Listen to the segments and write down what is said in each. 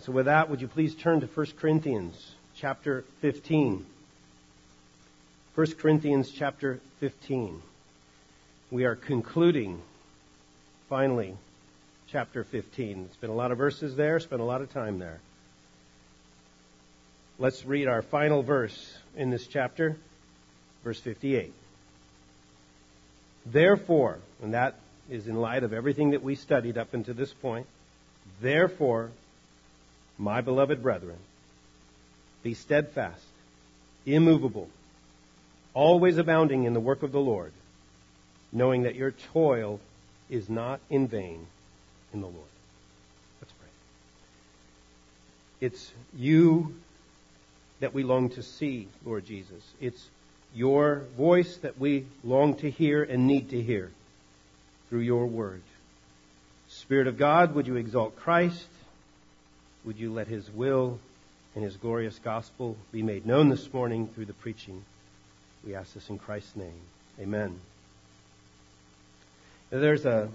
And so with that, would you please turn to 1 Corinthians chapter 15. 1 Corinthians chapter 15. We are concluding, finally, chapter 15. It's been a lot of verses there, spent a lot of time there. Let's read our final verse in this chapter, verse 58. Therefore, and that is in light of everything that we studied up until this point, therefore, my beloved brethren, be steadfast, immovable, always abounding in the work of the Lord, knowing that your toil is not in vain in the Lord. Let's pray. It's you that we long to see, Lord Jesus. It's your voice that we long to hear and need to hear through your word. Spirit of God, would you exalt Christ? Would you let his will and his glorious gospel be made known this morning through the preaching? We ask this in Christ's name. Amen. There's a,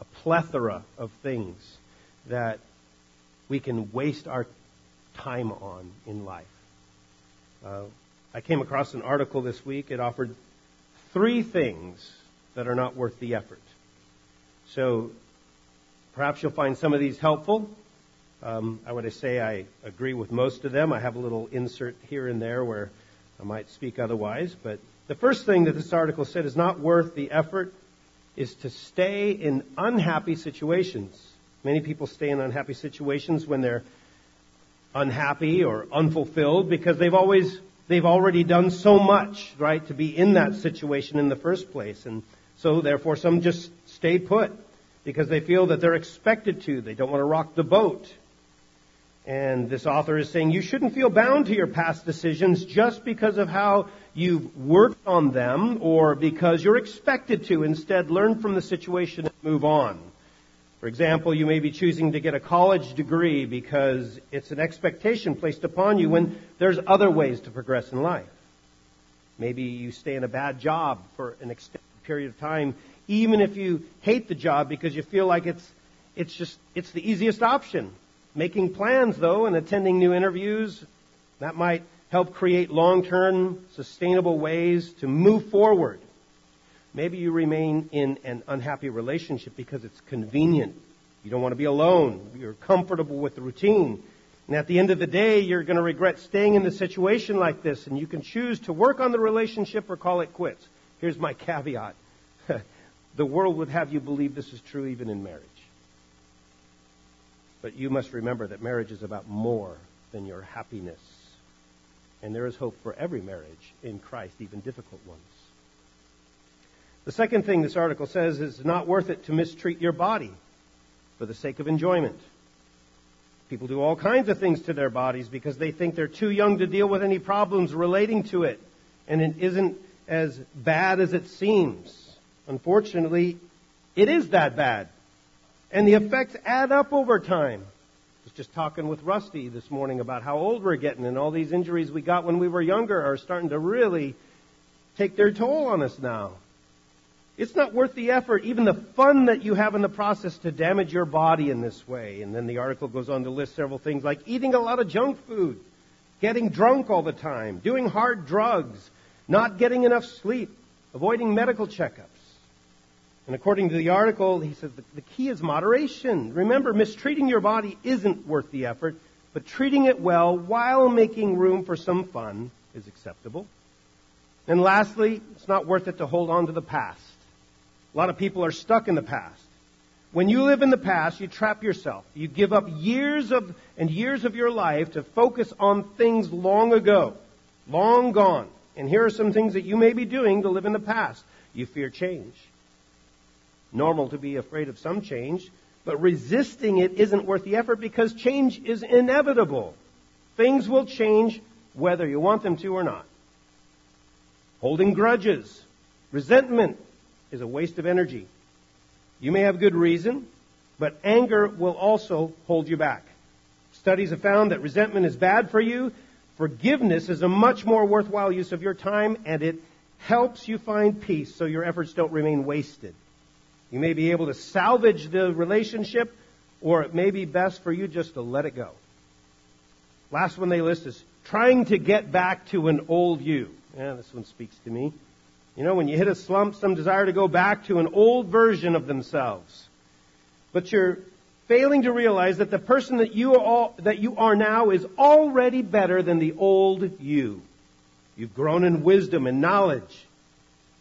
a plethora of things that we can waste our time on in life. Uh, I came across an article this week. It offered three things that are not worth the effort. So perhaps you'll find some of these helpful. Um, I would say I agree with most of them. I have a little insert here and there where I might speak otherwise. But the first thing that this article said is not worth the effort is to stay in unhappy situations. Many people stay in unhappy situations when they're unhappy or unfulfilled because they've always they've already done so much, right, to be in that situation in the first place. And so therefore some just stay put because they feel that they're expected to. They don't want to rock the boat. And this author is saying you shouldn't feel bound to your past decisions just because of how you've worked on them or because you're expected to. Instead, learn from the situation and move on. For example, you may be choosing to get a college degree because it's an expectation placed upon you when there's other ways to progress in life. Maybe you stay in a bad job for an extended period of time, even if you hate the job because you feel like it's, it's just, it's the easiest option. Making plans, though, and attending new interviews, that might help create long-term, sustainable ways to move forward. Maybe you remain in an unhappy relationship because it's convenient. You don't want to be alone. You're comfortable with the routine. And at the end of the day, you're going to regret staying in the situation like this, and you can choose to work on the relationship or call it quits. Here's my caveat. the world would have you believe this is true even in marriage. But you must remember that marriage is about more than your happiness. And there is hope for every marriage in Christ, even difficult ones. The second thing this article says is not worth it to mistreat your body for the sake of enjoyment. People do all kinds of things to their bodies because they think they're too young to deal with any problems relating to it. And it isn't as bad as it seems. Unfortunately, it is that bad. And the effects add up over time. I was just talking with Rusty this morning about how old we're getting and all these injuries we got when we were younger are starting to really take their toll on us now. It's not worth the effort, even the fun that you have in the process to damage your body in this way. And then the article goes on to list several things like eating a lot of junk food, getting drunk all the time, doing hard drugs, not getting enough sleep, avoiding medical checkups. And according to the article, he says the key is moderation. Remember, mistreating your body isn't worth the effort, but treating it well while making room for some fun is acceptable. And lastly, it's not worth it to hold on to the past. A lot of people are stuck in the past. When you live in the past, you trap yourself. You give up years of and years of your life to focus on things long ago, long gone. And here are some things that you may be doing to live in the past. You fear change normal to be afraid of some change, but resisting it isn't worth the effort because change is inevitable. Things will change whether you want them to or not. Holding grudges, resentment is a waste of energy. You may have good reason, but anger will also hold you back. Studies have found that resentment is bad for you. Forgiveness is a much more worthwhile use of your time, and it helps you find peace so your efforts don't remain wasted. You may be able to salvage the relationship, or it may be best for you just to let it go. Last one they list is trying to get back to an old you. Yeah, this one speaks to me. You know, when you hit a slump, some desire to go back to an old version of themselves. But you're failing to realize that the person that you, are, that you are now is already better than the old you. You've grown in wisdom and knowledge.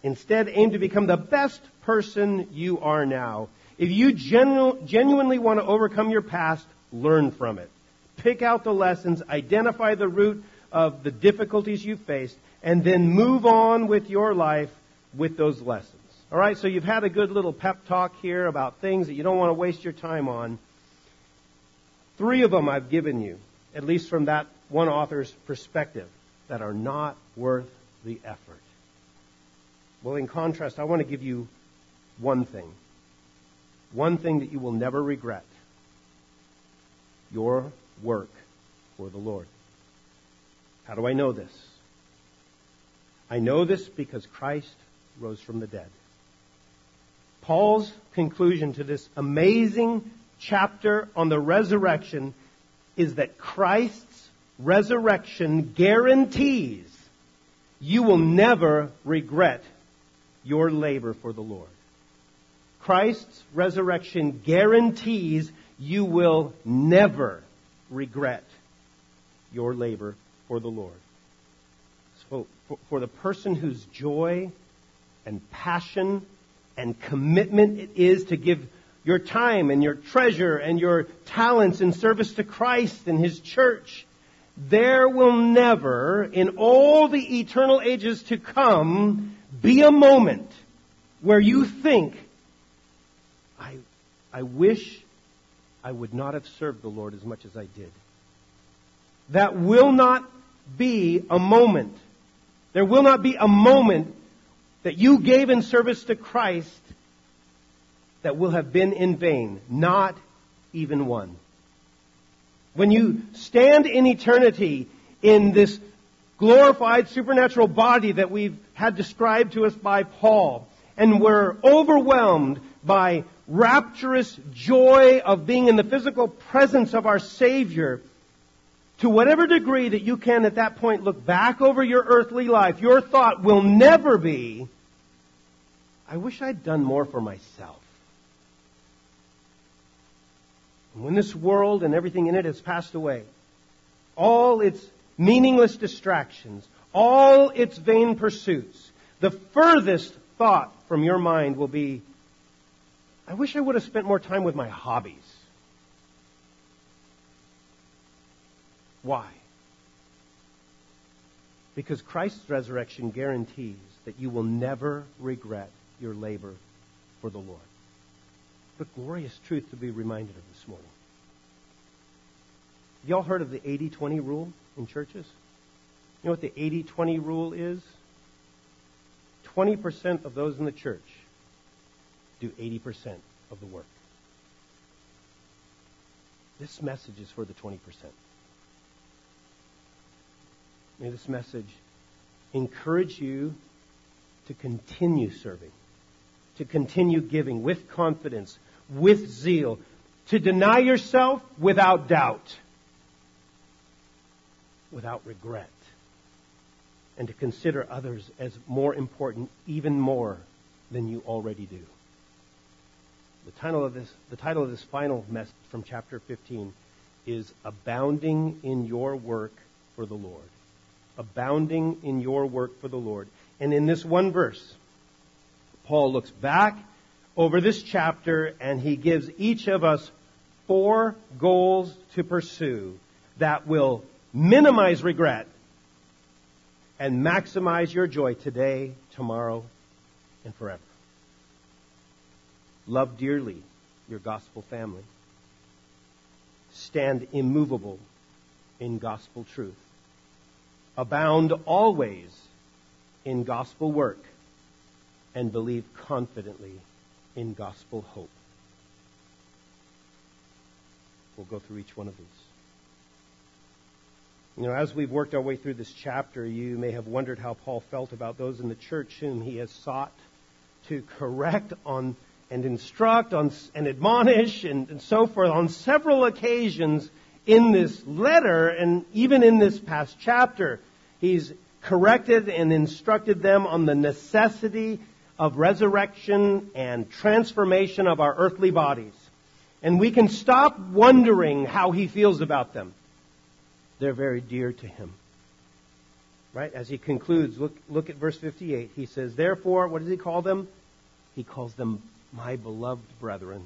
Instead, aim to become the best person you are now. If you genu- genuinely want to overcome your past, learn from it. Pick out the lessons, identify the root of the difficulties you faced, and then move on with your life with those lessons. All right, so you've had a good little pep talk here about things that you don't want to waste your time on. Three of them I've given you, at least from that one author's perspective, that are not worth the effort. Well, in contrast, I want to give you one thing. One thing that you will never regret your work for the Lord. How do I know this? I know this because Christ rose from the dead. Paul's conclusion to this amazing chapter on the resurrection is that Christ's resurrection guarantees you will never regret your labor for the Lord. Christ's resurrection guarantees you will never regret your labor for the Lord. So, for, for the person whose joy and passion and commitment it is to give your time and your treasure and your talents in service to Christ and His church, there will never, in all the eternal ages to come, be a moment where you think, I wish I would not have served the Lord as much as I did. That will not be a moment. There will not be a moment that you gave in service to Christ that will have been in vain. Not even one. When you stand in eternity in this glorified supernatural body that we've had described to us by Paul, and we're overwhelmed by rapturous joy of being in the physical presence of our Savior, to whatever degree that you can at that point look back over your earthly life, your thought will never be, I wish I'd done more for myself. And when this world and everything in it has passed away, all its meaningless distractions, all its vain pursuits, the furthest thought from your mind will be, I wish I would have spent more time with my hobbies. Why? Because Christ's resurrection guarantees that you will never regret your labor for the Lord. What glorious truth to be reminded of this morning. Y'all heard of the 80 20 rule in churches? You know what the 80 20 rule is? 20% of those in the church do 80% of the work. This message is for the 20%. May this message encourage you to continue serving, to continue giving with confidence, with zeal, to deny yourself without doubt, without regret and to consider others as more important, even more than you already do. The title of this, the title of this final message from chapter 15 is Abounding in Your Work for the Lord. Abounding in your work for the Lord. And in this one verse, Paul looks back over this chapter and he gives each of us four goals to pursue that will minimize regret and maximize your joy today, tomorrow, and forever. Love dearly your gospel family. Stand immovable in gospel truth. Abound always in gospel work and believe confidently in gospel hope. We'll go through each one of these. You know, as we've worked our way through this chapter, you may have wondered how Paul felt about those in the church whom he has sought to correct on and instruct on and admonish and, and so forth on several occasions in this letter and even in this past chapter. He's corrected and instructed them on the necessity of resurrection and transformation of our earthly bodies. And we can stop wondering how he feels about them. They're very dear to him. Right? As he concludes, look, look at verse 58. He says, Therefore, what does he call them? He calls them my beloved brethren.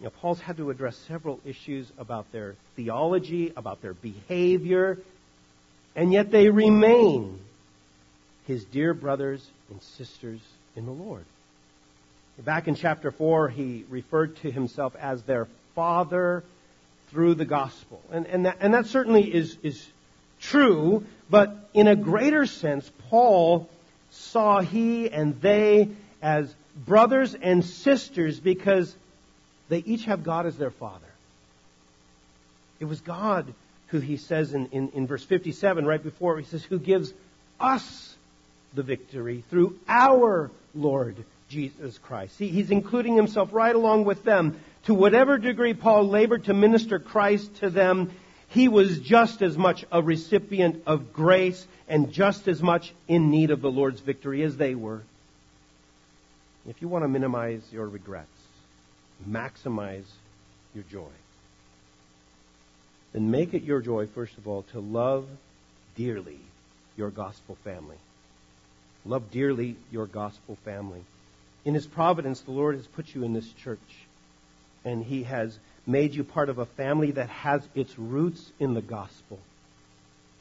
You know, Paul's had to address several issues about their theology, about their behavior, and yet they remain his dear brothers and sisters in the Lord. Back in chapter 4, he referred to himself as their father through the gospel. And, and, that, and that certainly is, is true, but in a greater sense, Paul saw he and they as brothers and sisters because they each have God as their father. It was God who he says in, in, in verse 57, right before, he says, who gives us the victory through our Lord Jesus Christ. See, he's including himself right along with them. To whatever degree Paul labored to minister Christ to them, he was just as much a recipient of grace and just as much in need of the Lord's victory as they were. If you want to minimize your regrets, maximize your joy, then make it your joy, first of all, to love dearly your gospel family. Love dearly your gospel family. In His providence, the Lord has put you in this church, and He has made you part of a family that has its roots in the gospel.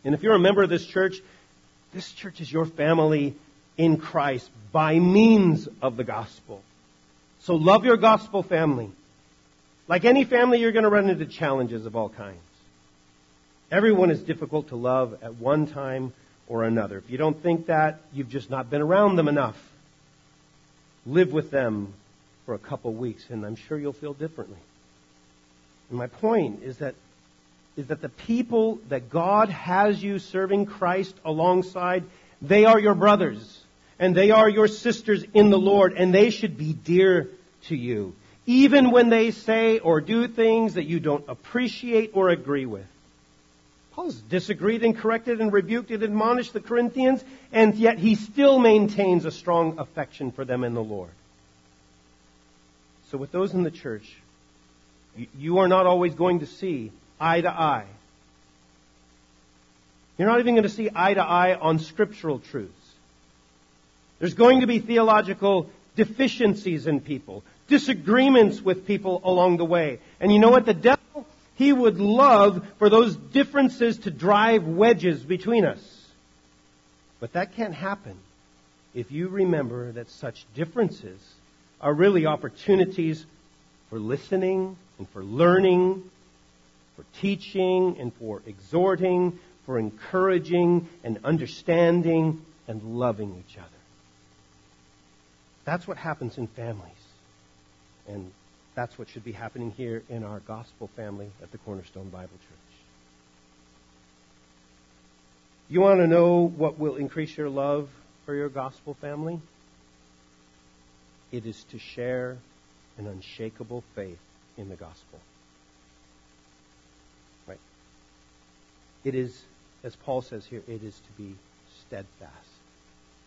And if you're a member of this church, this church is your family in Christ by means of the gospel. So love your gospel family. Like any family, you're going to run into challenges of all kinds. Everyone is difficult to love at one time or another. If you don't think that, you've just not been around them enough. Live with them for a couple weeks, and I'm sure you'll feel differently. And my point is that is that the people that God has you serving Christ alongside, they are your brothers and they are your sisters in the Lord and they should be dear to you, even when they say or do things that you don't appreciate or agree with. Paul's disagreed and corrected and rebuked and admonished the Corinthians, and yet he still maintains a strong affection for them in the Lord. So with those in the church, you are not always going to see eye to eye. You're not even going to see eye to eye on scriptural truths. There's going to be theological deficiencies in people, disagreements with people along the way. And you know what? The devil he would love for those differences to drive wedges between us. But that can't happen if you remember that such differences are really opportunities for listening and for learning, for teaching and for exhorting, for encouraging and understanding and loving each other. That's what happens in families. And that's what should be happening here in our gospel family at the Cornerstone Bible Church. You want to know what will increase your love for your gospel family? It is to share an unshakable faith in the gospel. Right? It is, as Paul says here, it is to be steadfast.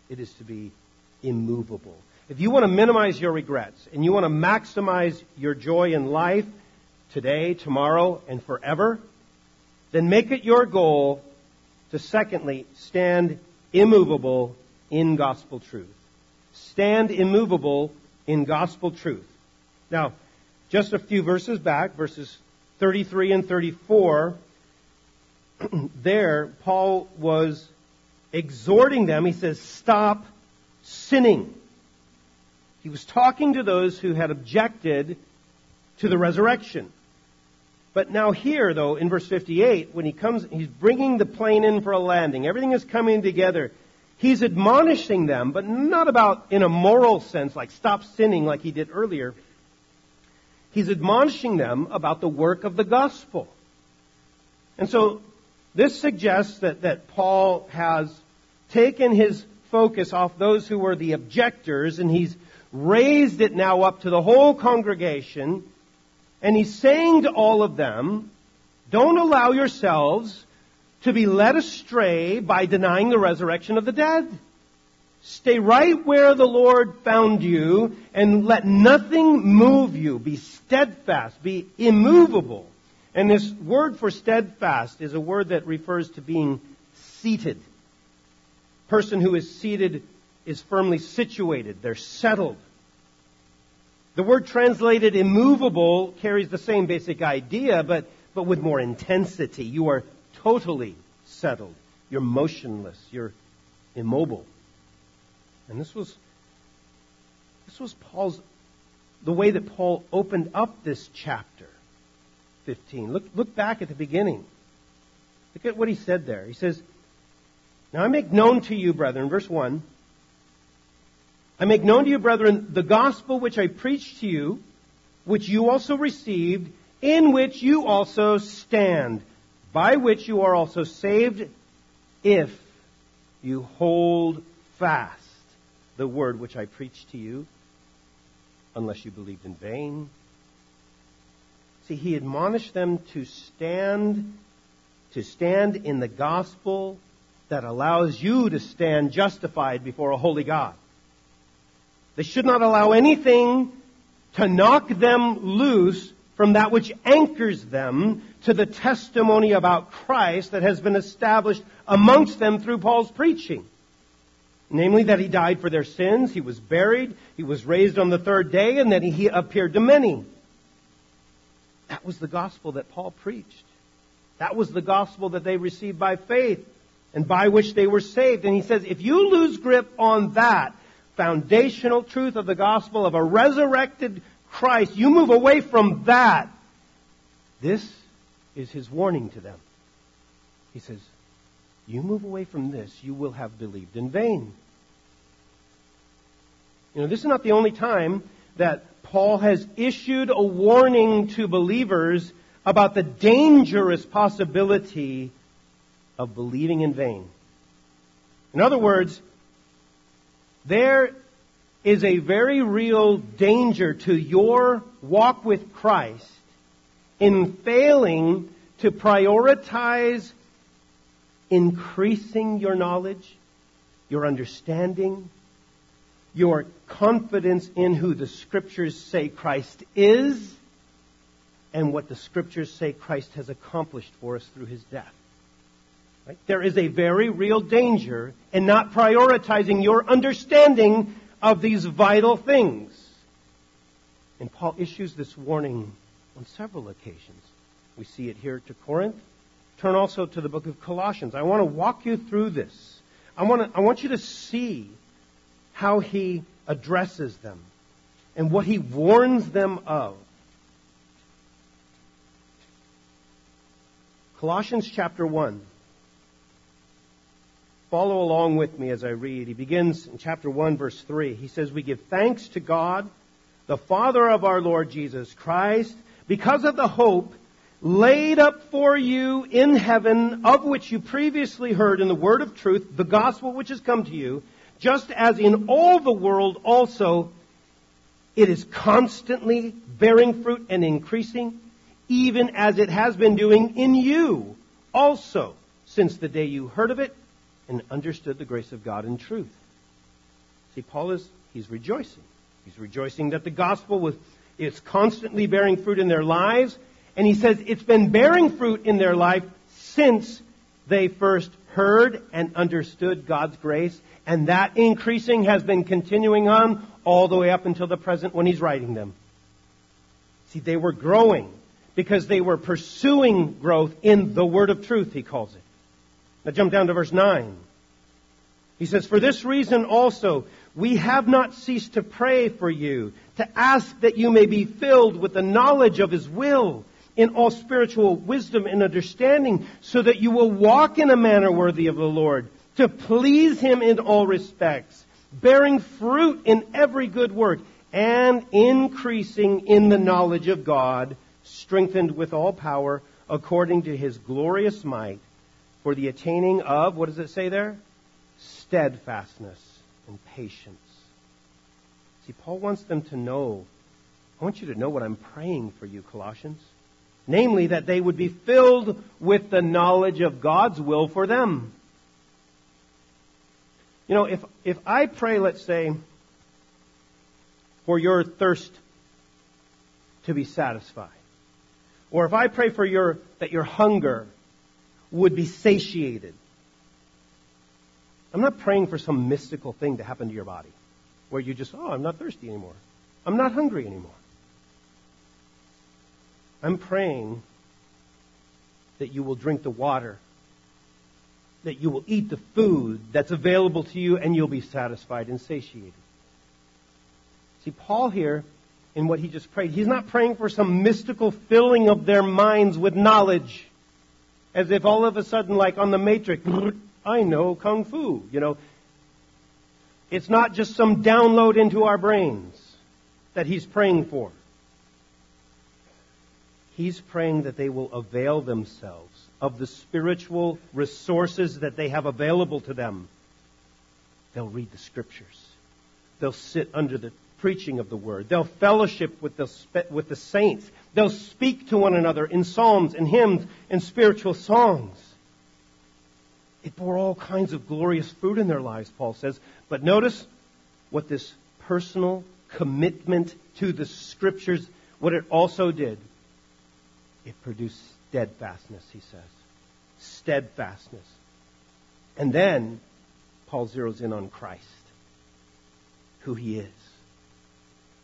It is to be immovable. If you want to minimize your regrets and you want to maximize your joy in life today, tomorrow, and forever, then make it your goal to secondly stand immovable in gospel truth. Stand immovable in gospel truth. Now, just a few verses back, verses 33 and 34, there, Paul was exhorting them. He says, Stop sinning. He was talking to those who had objected to the resurrection. But now here, though, in verse 58, when he comes, he's bringing the plane in for a landing. Everything is coming together. He's admonishing them, but not about in a moral sense, like stop sinning like he did earlier. He's admonishing them about the work of the gospel. And so this suggests that, that Paul has taken his focus off those who were the objectors and he's raised it now up to the whole congregation And he's saying to all of them, don't allow yourselves to be led astray by denying the resurrection of the dead. Stay right where the Lord found you and let nothing move you. Be steadfast. Be immovable. And this word for steadfast is a word that refers to being seated. Person who is seated is firmly situated. They're settled. The word translated immovable carries the same basic idea, but, but with more intensity. You are totally settled. You're motionless. You're immobile. And this was, this was Paul's, the way that Paul opened up this chapter 15. Look, look back at the beginning. Look at what he said there. He says, Now I make known to you, brethren, verse 1, I make known to you, brethren, the gospel which I preached to you, which you also received, in which you also stand, by which you are also saved, if you hold fast the word which I preached to you, unless you believed in vain. See, he admonished them to stand, to stand in the gospel that allows you to stand justified before a holy God. They should not allow anything to knock them loose from that which anchors them to the testimony about Christ that has been established amongst them through Paul's preaching. Namely, that he died for their sins, he was buried, he was raised on the third day, and that he appeared to many. That was the gospel that Paul preached. That was the gospel that they received by faith and by which they were saved. And he says, if you lose grip on that, foundational truth of the gospel of a resurrected Christ, you move away from that. This is his warning to them. He says, You move away from this, you will have believed in vain. You know, this is not the only time that Paul has issued a warning to believers about the dangerous possibility of believing in vain. In other words, there is a very real danger to your walk with Christ in failing to prioritize increasing your knowledge, your understanding, your confidence in who the Scriptures say Christ is, and what the Scriptures say Christ has accomplished for us through his death. Right? There is a very real danger in not prioritizing your understanding of these vital things. And Paul issues this warning on several occasions. We see it here to Corinth. Turn also to the book of Colossians. I want to walk you through this. I want, to, I want you to see how he addresses them and what he warns them of. Colossians chapter 1. Follow along with me as I read. He begins in chapter 1, verse 3. He says, We give thanks to God, the Father of our Lord Jesus Christ, because of the hope laid up for you in heaven, of which you previously heard in the word of truth, the gospel which has come to you, just as in all the world also it is constantly bearing fruit and increasing, even as it has been doing in you also since the day you heard of it and understood the grace of God in truth. See, Paul is, he's rejoicing. He's rejoicing that the gospel was, is constantly bearing fruit in their lives. And he says it's been bearing fruit in their life since they first heard and understood God's grace. And that increasing has been continuing on all the way up until the present when he's writing them. See, they were growing because they were pursuing growth in the word of truth, he calls it. Now jump down to verse 9. He says, For this reason also, we have not ceased to pray for you, to ask that you may be filled with the knowledge of His will in all spiritual wisdom and understanding, so that you will walk in a manner worthy of the Lord, to please Him in all respects, bearing fruit in every good work, and increasing in the knowledge of God, strengthened with all power according to His glorious might for the attaining of, what does it say there? Steadfastness and patience. See, Paul wants them to know I want you to know what I'm praying for you, Colossians. Namely, that they would be filled with the knowledge of God's will for them. You know, if, if I pray, let's say, for your thirst to be satisfied, or if I pray for your, that your hunger would be satiated, I'm not praying for some mystical thing to happen to your body where you just, oh, I'm not thirsty anymore. I'm not hungry anymore. I'm praying that you will drink the water, that you will eat the food that's available to you, and you'll be satisfied and satiated. See, Paul here, in what he just prayed, he's not praying for some mystical filling of their minds with knowledge. As if all of a sudden, like on the Matrix, I know Kung Fu, you know. It's not just some download into our brains that he's praying for. He's praying that they will avail themselves of the spiritual resources that they have available to them. They'll read the scriptures. They'll sit under the preaching of the word. They'll fellowship with the, with the saints. They'll speak to one another in psalms and hymns and spiritual songs. It bore all kinds of glorious fruit in their lives, Paul says. But notice what this personal commitment to the scriptures, what it also did. It produced steadfastness, he says. Steadfastness. And then Paul zeroes in on Christ, who he is,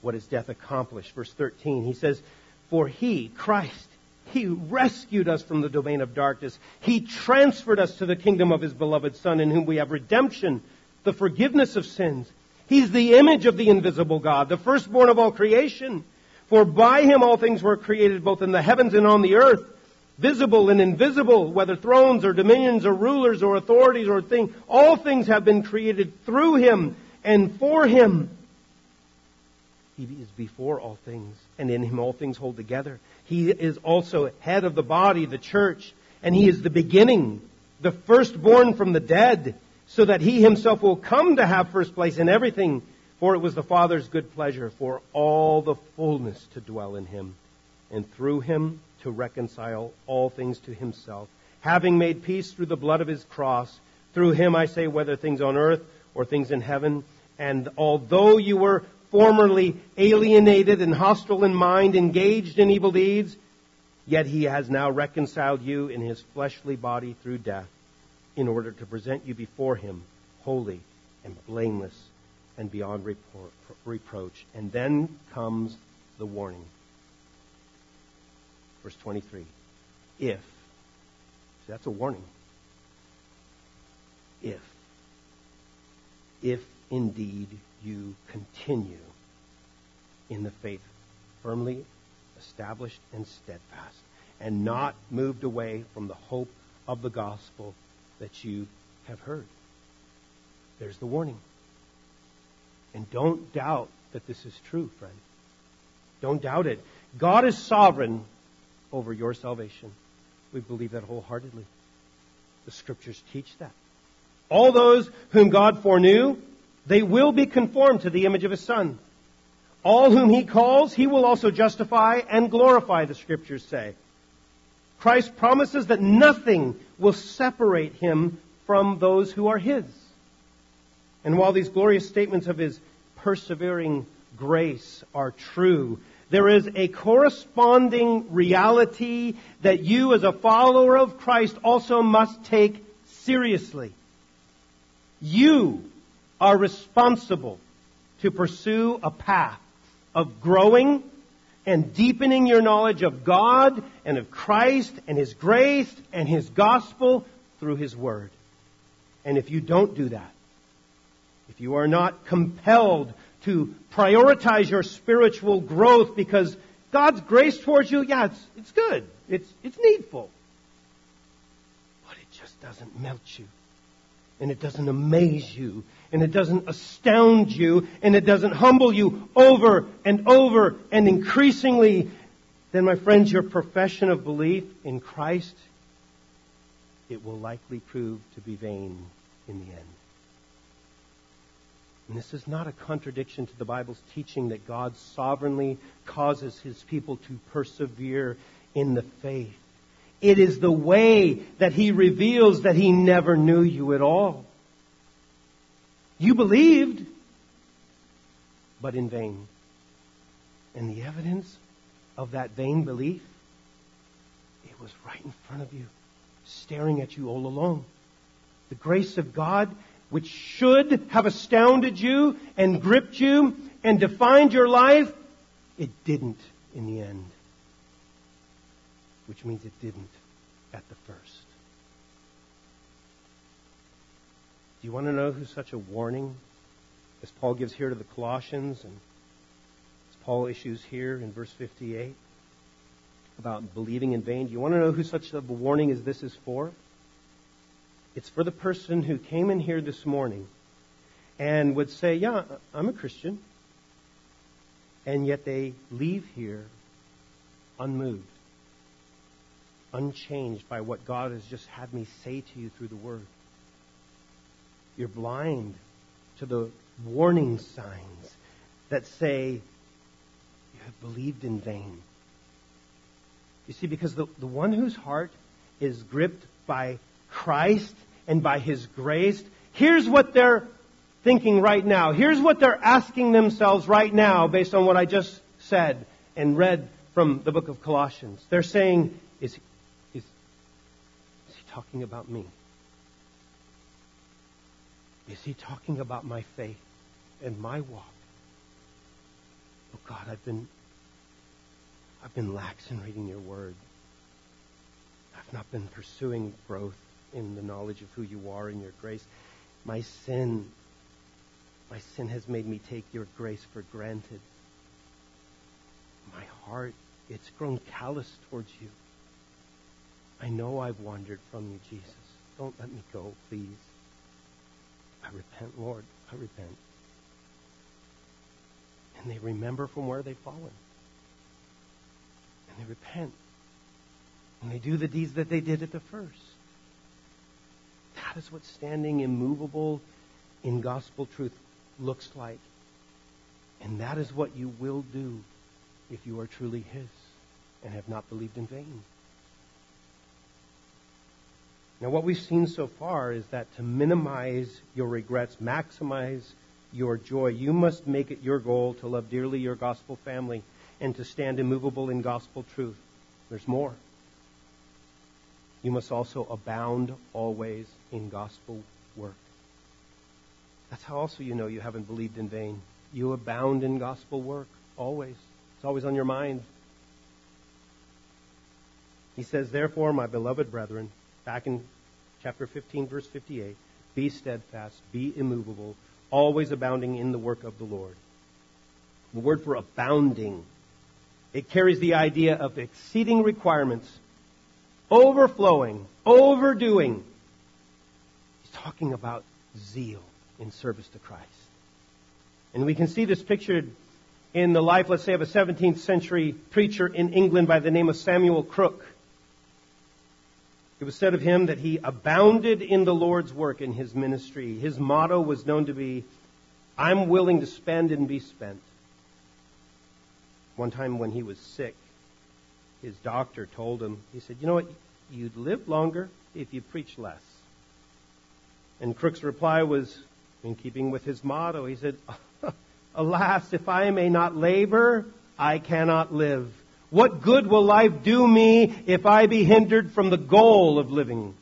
what his death accomplished. Verse 13, he says, For he, Christ, he rescued us from the domain of darkness. He transferred us to the kingdom of His beloved Son, in whom we have redemption, the forgiveness of sins. He's the image of the invisible God, the firstborn of all creation. For by Him all things were created, both in the heavens and on the earth, visible and invisible, whether thrones or dominions or rulers or authorities or things. All things have been created through Him and for Him. He is before all things, and in Him all things hold together. He is also head of the body, the church, and he is the beginning, the firstborn from the dead, so that he himself will come to have first place in everything. For it was the Father's good pleasure for all the fullness to dwell in him, and through him to reconcile all things to himself, having made peace through the blood of his cross. Through him, I say, whether things on earth or things in heaven. And although you were formerly alienated and hostile in mind, engaged in evil deeds, yet he has now reconciled you in his fleshly body through death, in order to present you before him holy and blameless and beyond repro- reproach. And then comes the warning. Verse 23. If, see, that's a warning. If, if indeed you continue in the faith, firmly established and steadfast, and not moved away from the hope of the gospel that you have heard. There's the warning. And don't doubt that this is true, friend. Don't doubt it. God is sovereign over your salvation. We believe that wholeheartedly. The scriptures teach that. All those whom God foreknew, they will be conformed to the image of his son. All whom he calls, he will also justify and glorify, the scriptures say. Christ promises that nothing will separate him from those who are his. And while these glorious statements of his persevering grace are true, there is a corresponding reality that you as a follower of Christ also must take seriously. You are responsible to pursue a path of growing and deepening your knowledge of God and of Christ and His grace and His gospel through His Word. And if you don't do that, if you are not compelled to prioritize your spiritual growth because God's grace towards you, yeah, it's, it's good. It's, it's needful. But it just doesn't melt you and it doesn't amaze you, and it doesn't astound you, and it doesn't humble you over and over and increasingly, then, my friends, your profession of belief in Christ, it will likely prove to be vain in the end. And this is not a contradiction to the Bible's teaching that God sovereignly causes his people to persevere in the faith. It is the way that he reveals that he never knew you at all. You believed, but in vain. And the evidence of that vain belief, it was right in front of you, staring at you all along. The grace of God which should have astounded you and gripped you and defined your life, it didn't in the end. Which means it didn't at the first. Do you want to know who's such a warning as Paul gives here to the Colossians and as Paul issues here in verse 58 about believing in vain? Do you want to know who such a warning as this is for? It's for the person who came in here this morning and would say, Yeah, I'm a Christian. And yet they leave here unmoved, unchanged by what God has just had me say to you through the Word. You're blind to the warning signs that say you have believed in vain. You see, because the, the one whose heart is gripped by Christ and by His grace. Here's what they're thinking right now. Here's what they're asking themselves right now based on what I just said and read from the book of Colossians. They're saying, is, talking about me? Is he talking about my faith and my walk? Oh God, I've been I've been lax in reading your word. I've not been pursuing growth in the knowledge of who you are and your grace. My sin, my sin has made me take your grace for granted. My heart, it's grown callous towards you. I know I've wandered from you, Jesus. Don't let me go, please. I repent, Lord. I repent. And they remember from where they've fallen. And they repent. And they do the deeds that they did at the first. That is what standing immovable in gospel truth looks like. And that is what you will do if you are truly His and have not believed in vain. Now, what we've seen so far is that to minimize your regrets, maximize your joy, you must make it your goal to love dearly your gospel family and to stand immovable in gospel truth. There's more you must also abound always in gospel work. That's how also you know you haven't believed in vain. You abound in gospel work, always. It's always on your mind. He says, Therefore, my beloved brethren, back in chapter 15, verse 58, be steadfast, be immovable, always abounding in the work of the Lord. The word for abounding, it carries the idea of exceeding requirements overflowing, overdoing. He's talking about zeal in service to Christ. And we can see this pictured in the life, let's say, of a 17th century preacher in England by the name of Samuel Crooke. It was said of him that he abounded in the Lord's work in his ministry. His motto was known to be, I'm willing to spend and be spent. One time when he was sick, his doctor told him, he said, You know what? You'd live longer if you preach less. And Crooke's reply was in keeping with his motto. He said, Alas, if I may not labor, I cannot live. What good will life do me if I be hindered from the goal of living?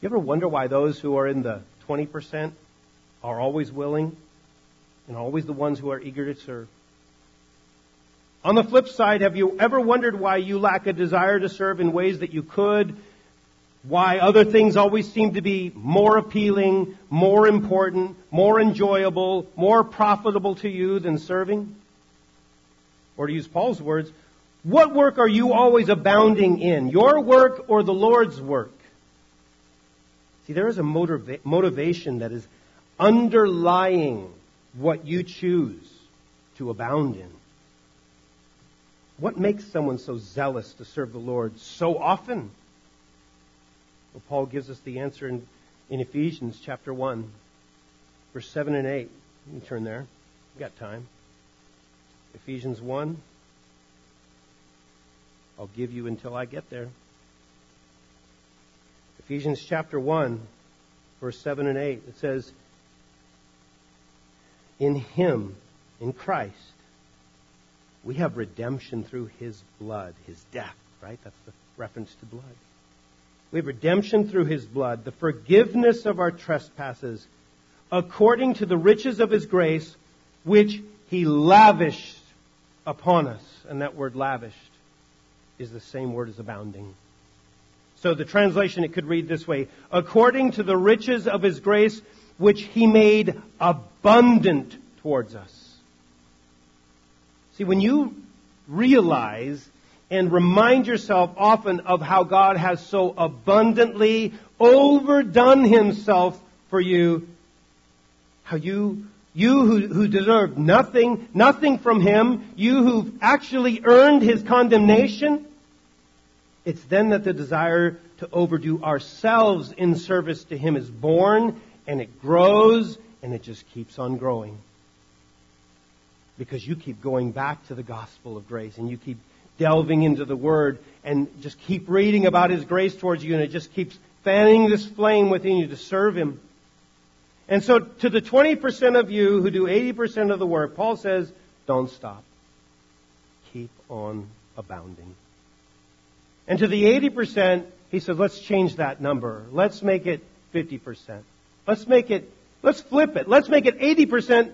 You ever wonder why those who are in the 20% are always willing and always the ones who are eager to serve? On the flip side, have you ever wondered why you lack a desire to serve in ways that you could? Why other things always seem to be more appealing, more important, more enjoyable, more profitable to you than serving? Or to use Paul's words, what work are you always abounding in? Your work or the Lord's work? See, there is a motiva- motivation that is underlying what you choose to abound in. What makes someone so zealous to serve the Lord so often? Well, Paul gives us the answer in in Ephesians chapter 1, verse 7 and 8. You can turn there. You've got time. Ephesians 1. I'll give you until I get there. Ephesians chapter 1, verse 7 and 8. It says, In Him, in Christ, we have redemption through His blood, His death, right? That's the reference to blood. We have redemption through His blood, the forgiveness of our trespasses, according to the riches of His grace, which He lavished upon us. And that word lavished is the same word as abounding. So the translation, it could read this way, according to the riches of His grace, which He made abundant towards us. See, when you realize and remind yourself often of how God has so abundantly overdone himself for you. How you, you who, who deserve nothing, nothing from him, you who've actually earned his condemnation, it's then that the desire to overdo ourselves in service to him is born and it grows and it just keeps on growing. Because you keep going back to the gospel of grace and you keep delving into the Word and just keep reading about His grace towards you, and it just keeps fanning this flame within you to serve Him. And so, to the 20% of you who do 80% of the work, Paul says, don't stop. Keep on abounding. And to the 80%, he says, let's change that number. Let's make it 50%. Let's make it, let's flip it. Let's make it 80%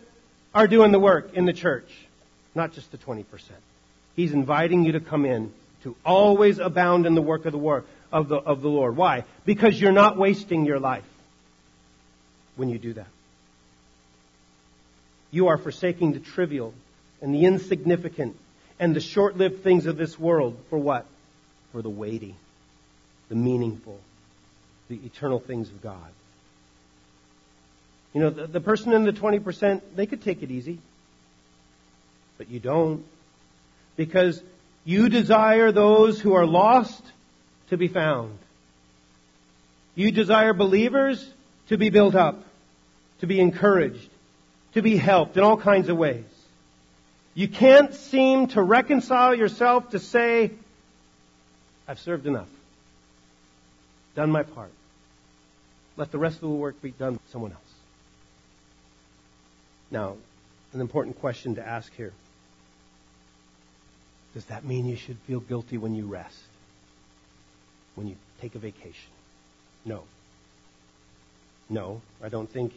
are doing the work in the church, not just the 20%. He's inviting you to come in, to always abound in the work of the, war, of the, of the Lord. Why? Because you're not wasting your life when you do that. You are forsaking the trivial and the insignificant and the short lived things of this world for what? For the weighty, the meaningful, the eternal things of God. You know, the, the person in the 20%, they could take it easy. But you don't because you desire those who are lost to be found. You desire believers to be built up, to be encouraged, to be helped in all kinds of ways. You can't seem to reconcile yourself to say, I've served enough, done my part. Let the rest of the work be done by someone else. Now, an important question to ask here. Does that mean you should feel guilty when you rest? When you take a vacation? No. No, I don't think.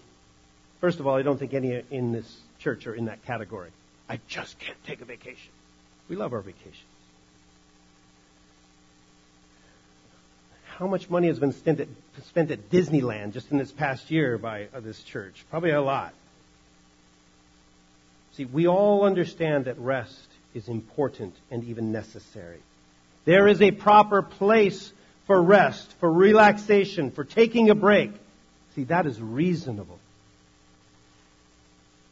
First of all, I don't think any in this church are in that category. I just can't take a vacation. We love our vacations. How much money has been spent at, spent at Disneyland just in this past year by uh, this church? Probably a lot. See, we all understand that rest is important and even necessary. There is a proper place for rest, for relaxation, for taking a break. See, that is reasonable.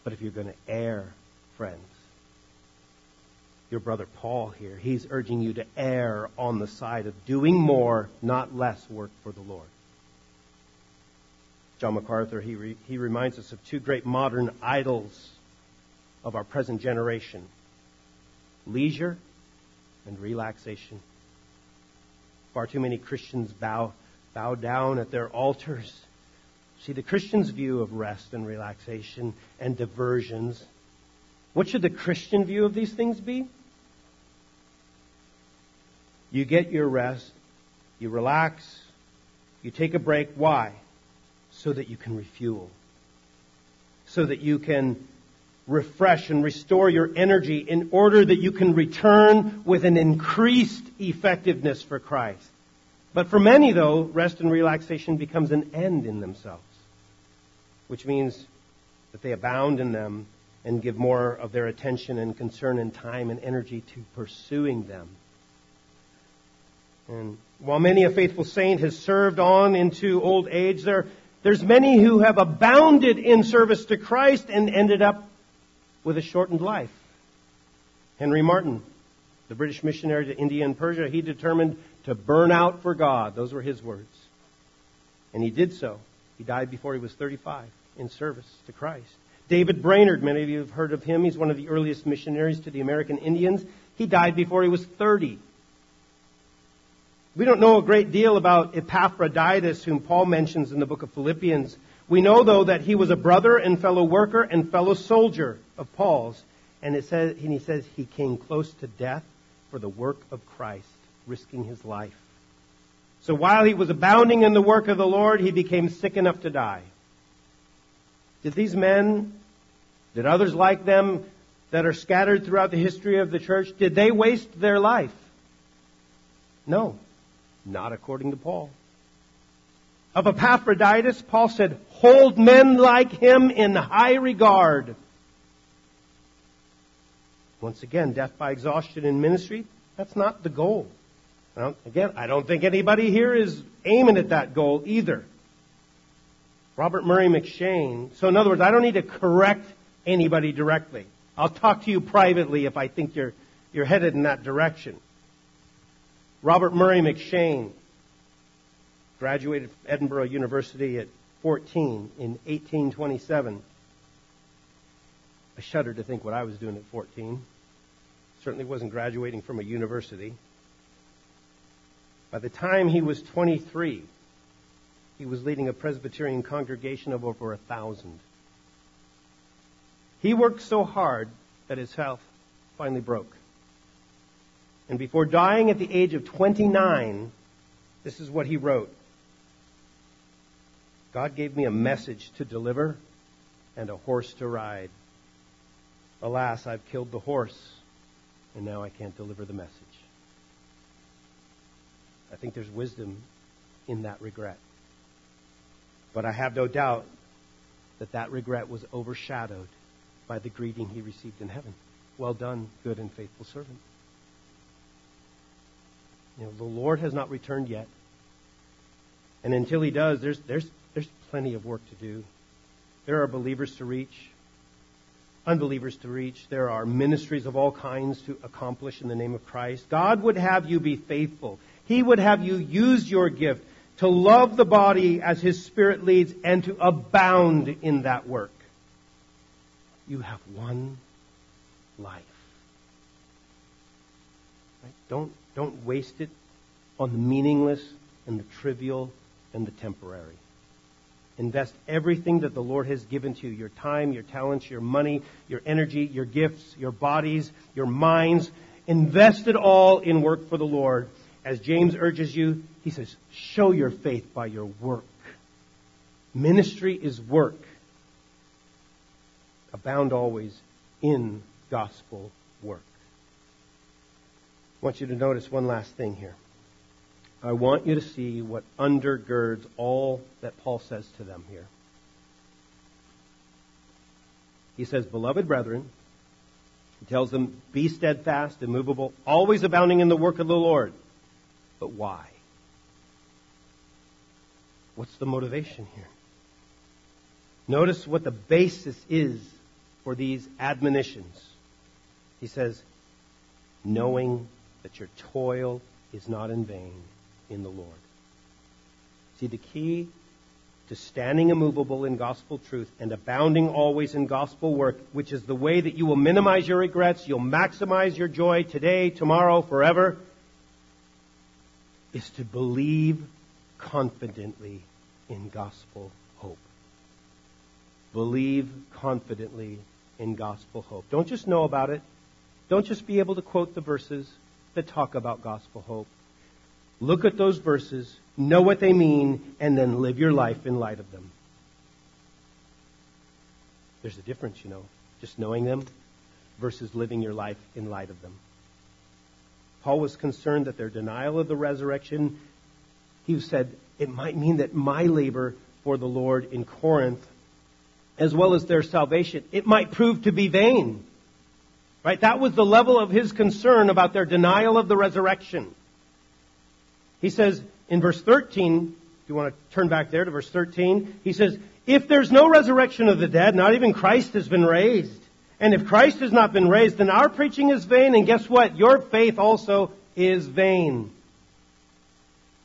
But if you're going to err, friends, your brother Paul here, he's urging you to err on the side of doing more, not less work for the Lord. John MacArthur, he, re, he reminds us of two great modern idols of our present generation leisure and relaxation. Far too many Christians bow, bow down at their altars. See, the Christian's view of rest and relaxation and diversions. What should the Christian view of these things be? You get your rest, you relax, you take a break. Why? So that you can refuel. So that you can refresh and restore your energy in order that you can return with an increased effectiveness for Christ. But for many, though, rest and relaxation becomes an end in themselves, which means that they abound in them and give more of their attention and concern and time and energy to pursuing them. And while many a faithful saint has served on into old age, there, there's many who have abounded in service to Christ and ended up with a shortened life. Henry Martyn, the British missionary to India and Persia, he determined to burn out for God. Those were his words. And he did so. He died before he was 35 in service to Christ. David Brainerd, many of you have heard of him. He's one of the earliest missionaries to the American Indians. He died before he was 30. We don't know a great deal about Epaphroditus, whom Paul mentions in the book of Philippians. We know, though, that he was a brother and fellow worker and fellow soldier of Paul's. And, it says, and he says he came close to death for the work of Christ, risking his life. So while he was abounding in the work of the Lord, he became sick enough to die. Did these men, did others like them that are scattered throughout the history of the church, did they waste their life? No, not according to Paul. Of Epaphroditus, Paul said, hold men like him in high regard. Once again, death by exhaustion in ministry, that's not the goal. Again, I don't think anybody here is aiming at that goal either. Robert Murray M'Cheyne. So in other words, I don't need to correct anybody directly. I'll talk to you privately if I think you're, you're headed in that direction. Robert Murray M'Cheyne graduated from Edinburgh University at 14 in 1827. I shudder to think what I was doing at 14. Certainly wasn't graduating from a university. By the time he was 23, he was leading a Presbyterian congregation of over a thousand. He worked so hard that his health finally broke. And before dying at the age of 29, this is what he wrote. God gave me a message to deliver and a horse to ride. Alas, I've killed the horse, and now I can't deliver the message. I think there's wisdom in that regret. But I have no doubt that that regret was overshadowed by the greeting he received in heaven. Well done, good and faithful servant. You know, the Lord has not returned yet. And until he does, there's, there's, there's plenty of work to do. There are believers to reach, unbelievers to reach. There are ministries of all kinds to accomplish in the name of Christ. God would have you be faithful. He would have you use your gift to love the body as His Spirit leads and to abound in that work. You have one life. Right? Don't, don't waste it on the meaningless and the trivial and the temporary. Invest everything that the Lord has given to you your time, your talents, your money, your energy, your gifts, your bodies, your minds. Invest it all in work for the Lord as James urges you, he says, show your faith by your work. Ministry is work. Abound always in gospel work. I want you to notice one last thing here. I want you to see what undergirds all that Paul says to them here. He says, Beloved brethren, he tells them, Be steadfast, immovable, always abounding in the work of the Lord but why? What's the motivation here? Notice what the basis is for these admonitions. He says, knowing that your toil is not in vain in the Lord. See, the key to standing immovable in gospel truth and abounding always in gospel work, which is the way that you will minimize your regrets, you'll maximize your joy today, tomorrow, forever, is to believe confidently in gospel hope. Believe confidently in gospel hope. Don't just know about it. Don't just be able to quote the verses that talk about gospel hope. Look at those verses, know what they mean, and then live your life in light of them. There's a difference, you know, just knowing them versus living your life in light of them. Paul was concerned that their denial of the resurrection, he said, it might mean that my labor for the Lord in Corinth, as well as their salvation, it might prove to be vain. Right? That was the level of his concern about their denial of the resurrection. He says in verse 13, if you want to turn back there to verse 13, he says, If there's no resurrection of the dead, not even Christ has been raised. And if Christ has not been raised, then our preaching is vain, and guess what? Your faith also is vain.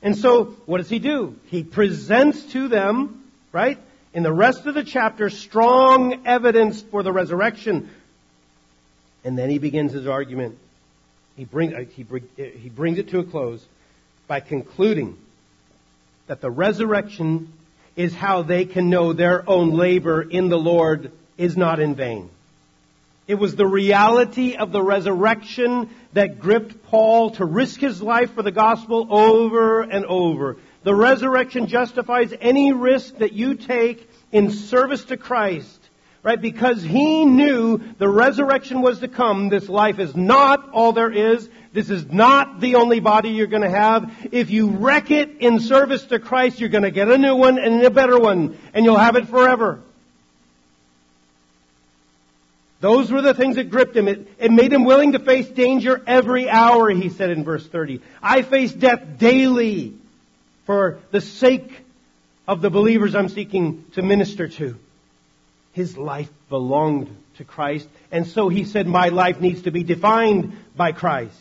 And so, what does he do? He presents to them right? In the rest of the chapter, strong evidence for the resurrection. And then he begins his argument. He, bring, uh, he, bring, uh, he brings it to a close by concluding that the resurrection is how they can know their own labor in the Lord is not in vain. It was the reality of the resurrection that gripped Paul to risk his life for the gospel over and over. The resurrection justifies any risk that you take in service to Christ. Right? Because he knew the resurrection was to come. This life is not all there is. This is not the only body you're going to have. If you wreck it in service to Christ, you're going to get a new one and a better one, and you'll have it forever. Those were the things that gripped him. It, it, made him willing to face danger every hour, he said in verse 30. I face death daily for the sake of the believers I'm seeking to minister to. His life belonged to Christ, and so he said, My life needs to be defined by Christ.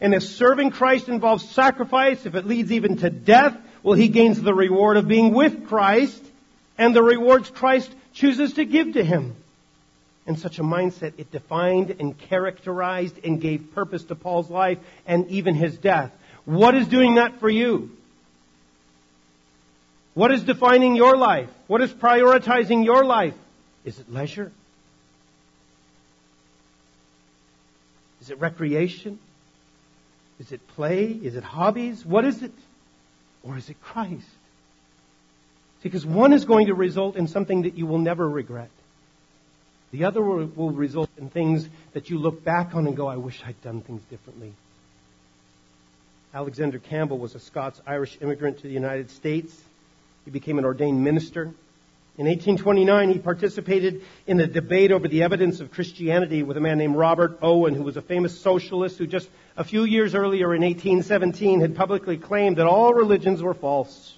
And if serving Christ involves sacrifice, if it leads even to death, well, he gains the reward of being with Christ and the rewards Christ chooses to give to him. In such a mindset, it defined and characterized and gave purpose to Paul's life and even his death. What is doing that for you? What is defining your life? What is prioritizing your life? Is it leisure? Is it recreation? Is it play? Is it hobbies? What is it? Or is it Christ? Because one is going to result in something that you will never regret. The other will result in things that you look back on and go, I wish I'd done things differently. Alexander Campbell was a Scots Irish immigrant to the United States. He became an ordained minister. In 1829, he participated in a debate over the evidence of Christianity with a man named Robert Owen, who was a famous socialist who just a few years earlier in 1817 had publicly claimed that all religions were false.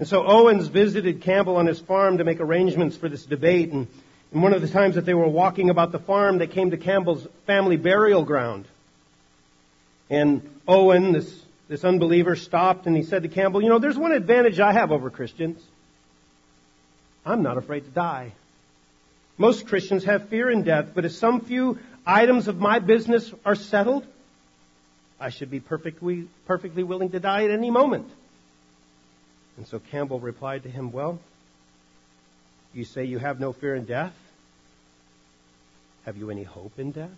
And so Owens visited Campbell on his farm to make arrangements for this debate. And and one of the times that they were walking about the farm, they came to Campbell's family burial ground. And Owen, this, this unbeliever, stopped and he said to Campbell, You know, there's one advantage I have over Christians. I'm not afraid to die. Most Christians have fear in death, but if some few items of my business are settled, I should be perfectly, perfectly willing to die at any moment. And so Campbell replied to him, Well, you say you have no fear in death? Have you any hope in death?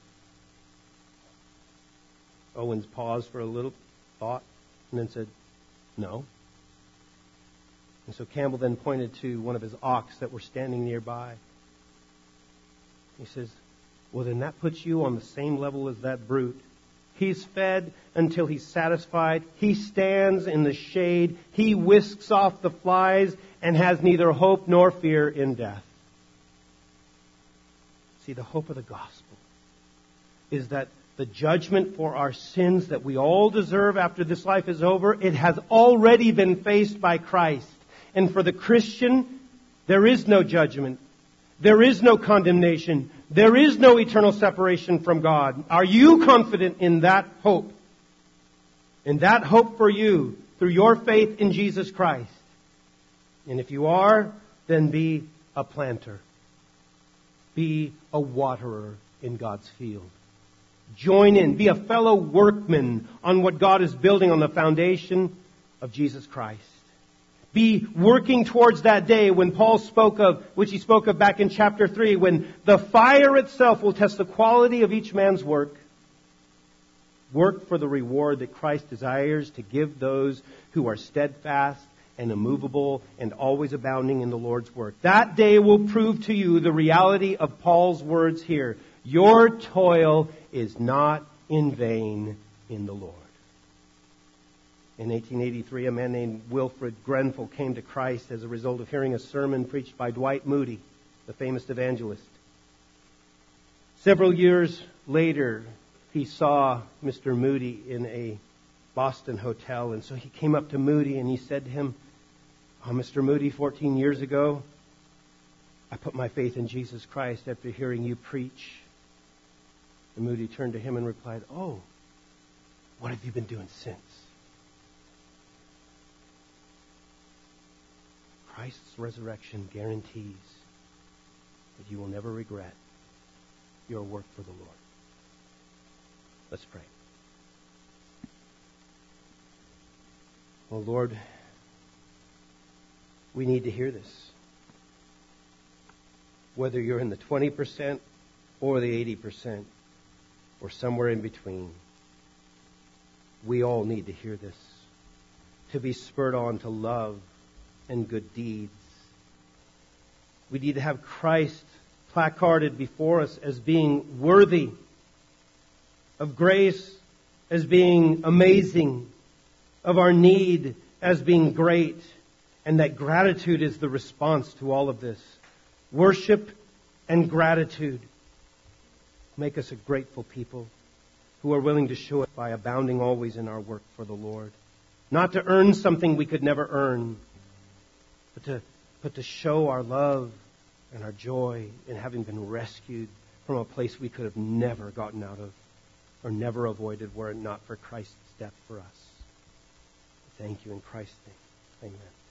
Owens paused for a little thought and then said, No. And so Campbell then pointed to one of his ox that were standing nearby. He says, Well, then that puts you on the same level as that brute. He's fed until he's satisfied. He stands in the shade. He whisks off the flies and has neither hope nor fear in death. See, the hope of the gospel is that the judgment for our sins that we all deserve after this life is over, it has already been faced by Christ. And for the Christian, there is no judgment. There is no condemnation. There is no eternal separation from God. Are you confident in that hope? In that hope for you through your faith in Jesus Christ? And if you are, then be a planter be a waterer in God's field. Join in. Be a fellow workman on what God is building on the foundation of Jesus Christ. Be working towards that day when Paul spoke of, which he spoke of back in chapter 3, when the fire itself will test the quality of each man's work. Work for the reward that Christ desires to give those who are steadfast and immovable and always abounding in the Lord's work. That day will prove to you the reality of Paul's words here. Your toil is not in vain in the Lord. In 1883, a man named Wilfred Grenfell came to Christ as a result of hearing a sermon preached by Dwight Moody, the famous evangelist. Several years later, he saw Mr. Moody in a Boston hotel, and so he came up to Moody and he said to him, Oh, Mr. Moody, 14 years ago, I put my faith in Jesus Christ after hearing you preach. And Moody turned to him and replied, Oh, what have you been doing since? Christ's resurrection guarantees that you will never regret your work for the Lord. Let's pray. Oh Lord, we need to hear this. Whether you're in the 20% or the 80% or somewhere in between, we all need to hear this. To be spurred on to love and good deeds. We need to have Christ placarded before us as being worthy of grace, as being amazing, of our need as being great, and that gratitude is the response to all of this. Worship and gratitude make us a grateful people who are willing to show it by abounding always in our work for the Lord. Not to earn something we could never earn, but to, but to show our love and our joy in having been rescued from a place we could have never gotten out of or never avoided were it not for Christ's death for us. Thank you in Christ's name. Amen.